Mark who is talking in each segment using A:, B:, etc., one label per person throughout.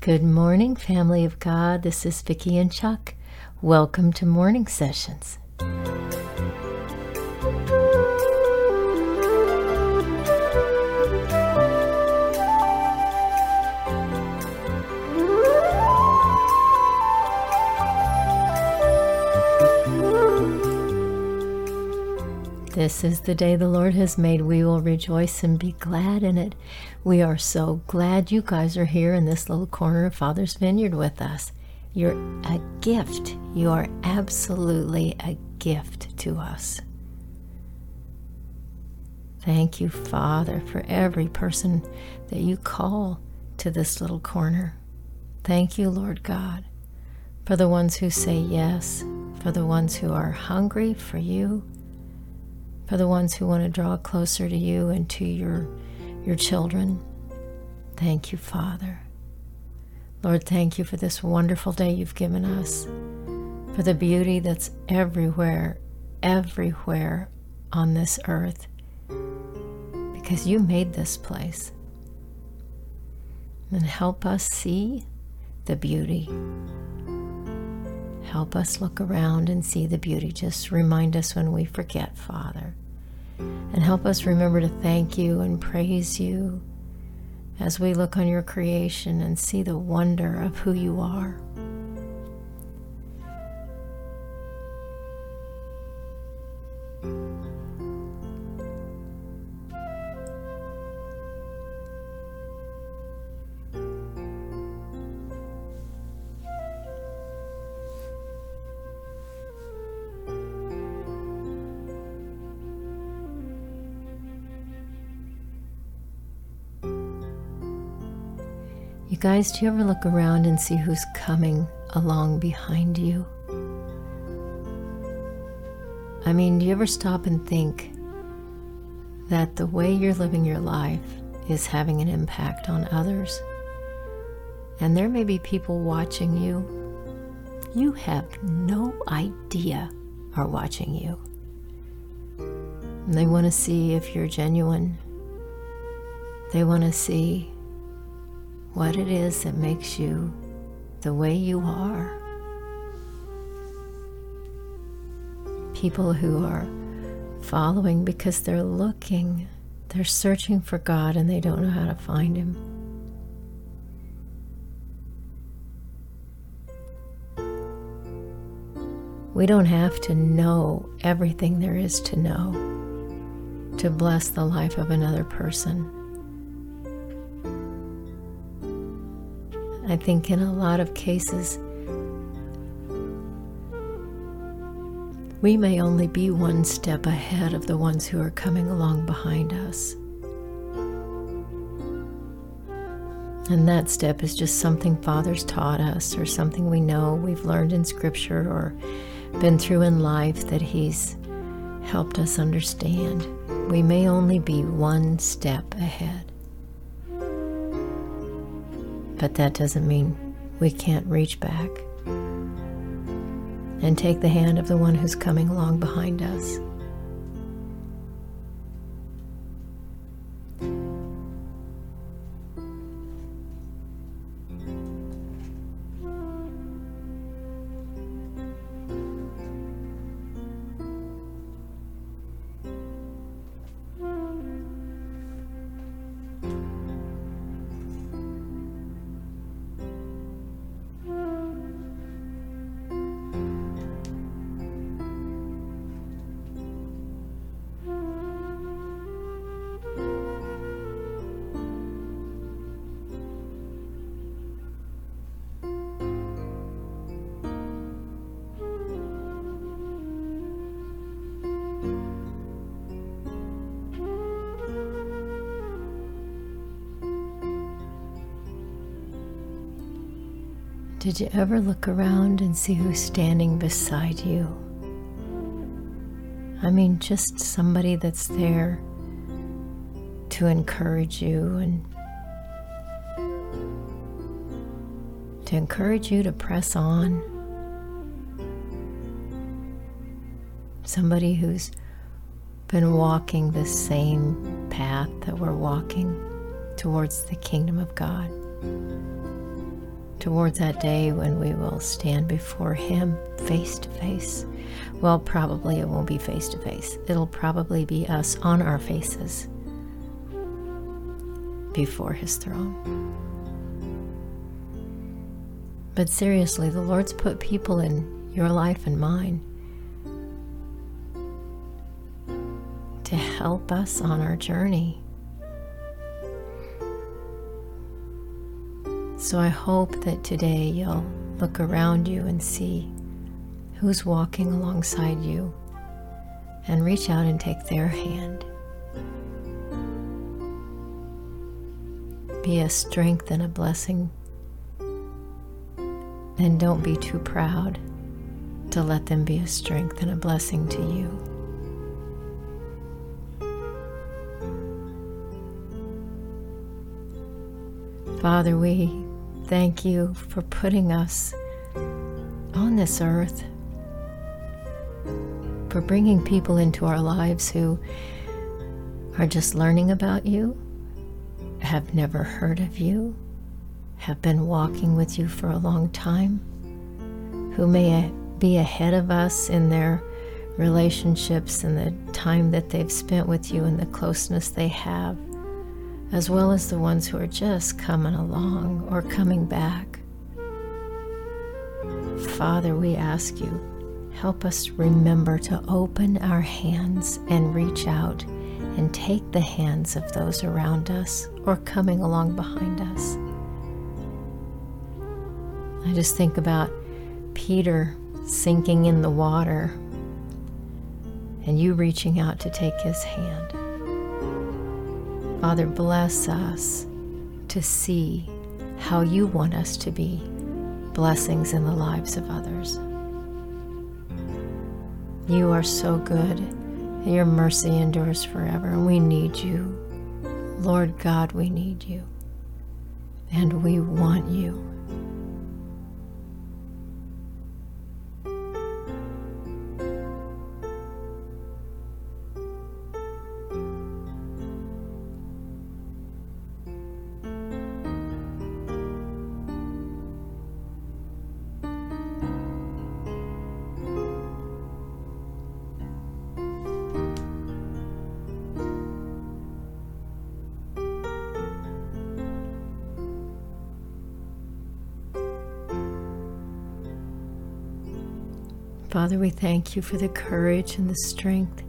A: Good morning, family of God. This is Vicki and Chuck. Welcome to Morning Sessions. This is the day the Lord has made. We will rejoice and be glad in it. We are so glad you guys are here in this little corner of Father's Vineyard with us. You're a gift. You are absolutely a gift to us. Thank you, Father, for every person that you call to this little corner. Thank you, Lord God, for the ones who say yes, for the ones who are hungry for you for the ones who want to draw closer to you and to your, your children. Thank you, Father. Lord, thank you for this wonderful day you've given us, for the beauty that's everywhere, everywhere on this earth, because you made this place. And help us see the beauty. Help us look around and see the beauty. Just remind us when we forget, Father. And help us remember to thank you and praise you as we look on your creation and see the wonder of who you are. You guys, do you ever look around and see who's coming along behind you? I mean, do you ever stop and think that the way you're living your life is having an impact on others? And there may be people watching you you have no idea are watching you. And they want to see if you're genuine. They want to see what it is that makes you the way you are. People who are following because they're looking, they're searching for God and they don't know how to find Him. We don't have to know everything there is to know to bless the life of another person. I think in a lot of cases, we may only be one step ahead of the ones who are coming along behind us. And that step is just something Father's taught us, or something we know we've learned in Scripture, or been through in life that He's helped us understand. We may only be one step ahead. But that doesn't mean we can't reach back and take the hand of the one who's coming along behind us. Did you ever look around and see who's standing beside you? I mean, just somebody that's there to encourage you and to encourage you to press on. Somebody who's been walking the same path that we're walking towards the kingdom of God. Towards that day when we will stand before Him face to face. Well, probably it won't be face to face. It'll probably be us on our faces before His throne. But seriously, the Lord's put people in your life and mine to help us on our journey. So I hope that today you'll look around you and see who's walking alongside you and reach out and take their hand. Be a strength and a blessing. And don't be too proud to let them be a strength and a blessing to you. Father, we thank you for putting us on this earth, for bringing people into our lives who are just learning about you, have never heard of you, have been walking with you for a long time, who may be ahead of us in their relationships and the time that they've spent with you and the closeness they have as well as the ones who are just coming along or coming back. Father, we ask you, help us remember to open our hands and reach out and take the hands of those around us or coming along behind us. I just think about Peter sinking in the water and you reaching out to take his hand. Father, bless us to see how you want us to be blessings in the lives of others. You are so good. And your mercy endures forever, and we need you. Lord God, we need you. And we want you. Father, we thank you for the courage and the strength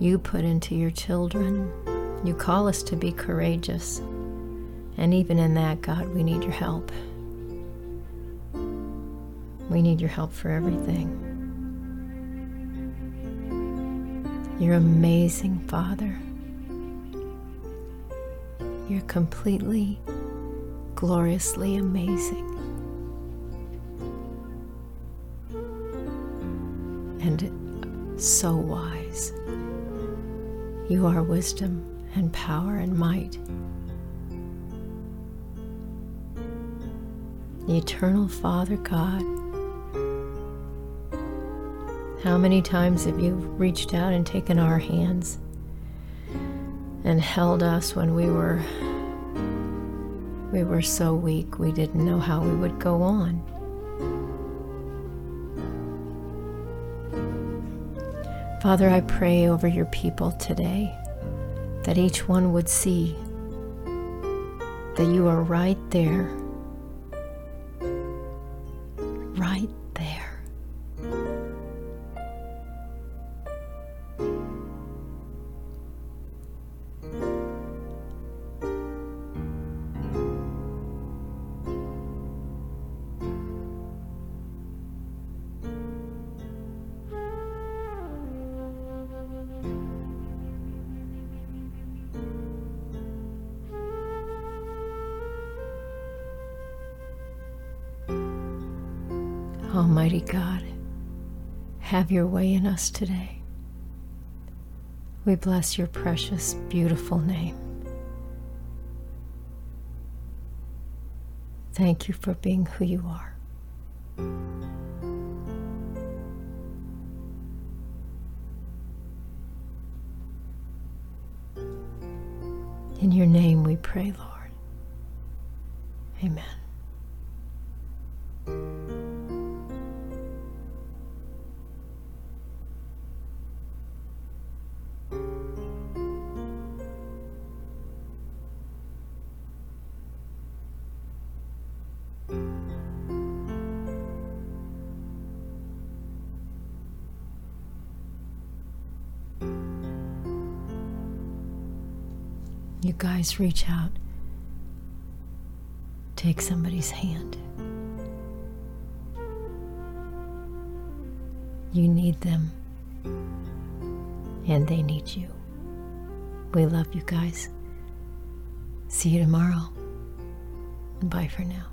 A: you put into your children. You call us to be courageous. And even in that, God, we need your help. We need your help for everything. You're amazing, Father. You're completely, gloriously amazing. And so wise. You are wisdom and power and might. Eternal Father God, how many times have you reached out and taken our hands and held us when we were we were so weak we didn't know how we would go on? Father, I pray over your people today that each one would see that you are right there Almighty God, have your way in us today. We bless your precious, beautiful name. Thank you for being who you are. In your name we pray, Lord. Guys reach out, take somebody's hand. You need them, and they need you. We love you guys. See you tomorrow. Bye for now.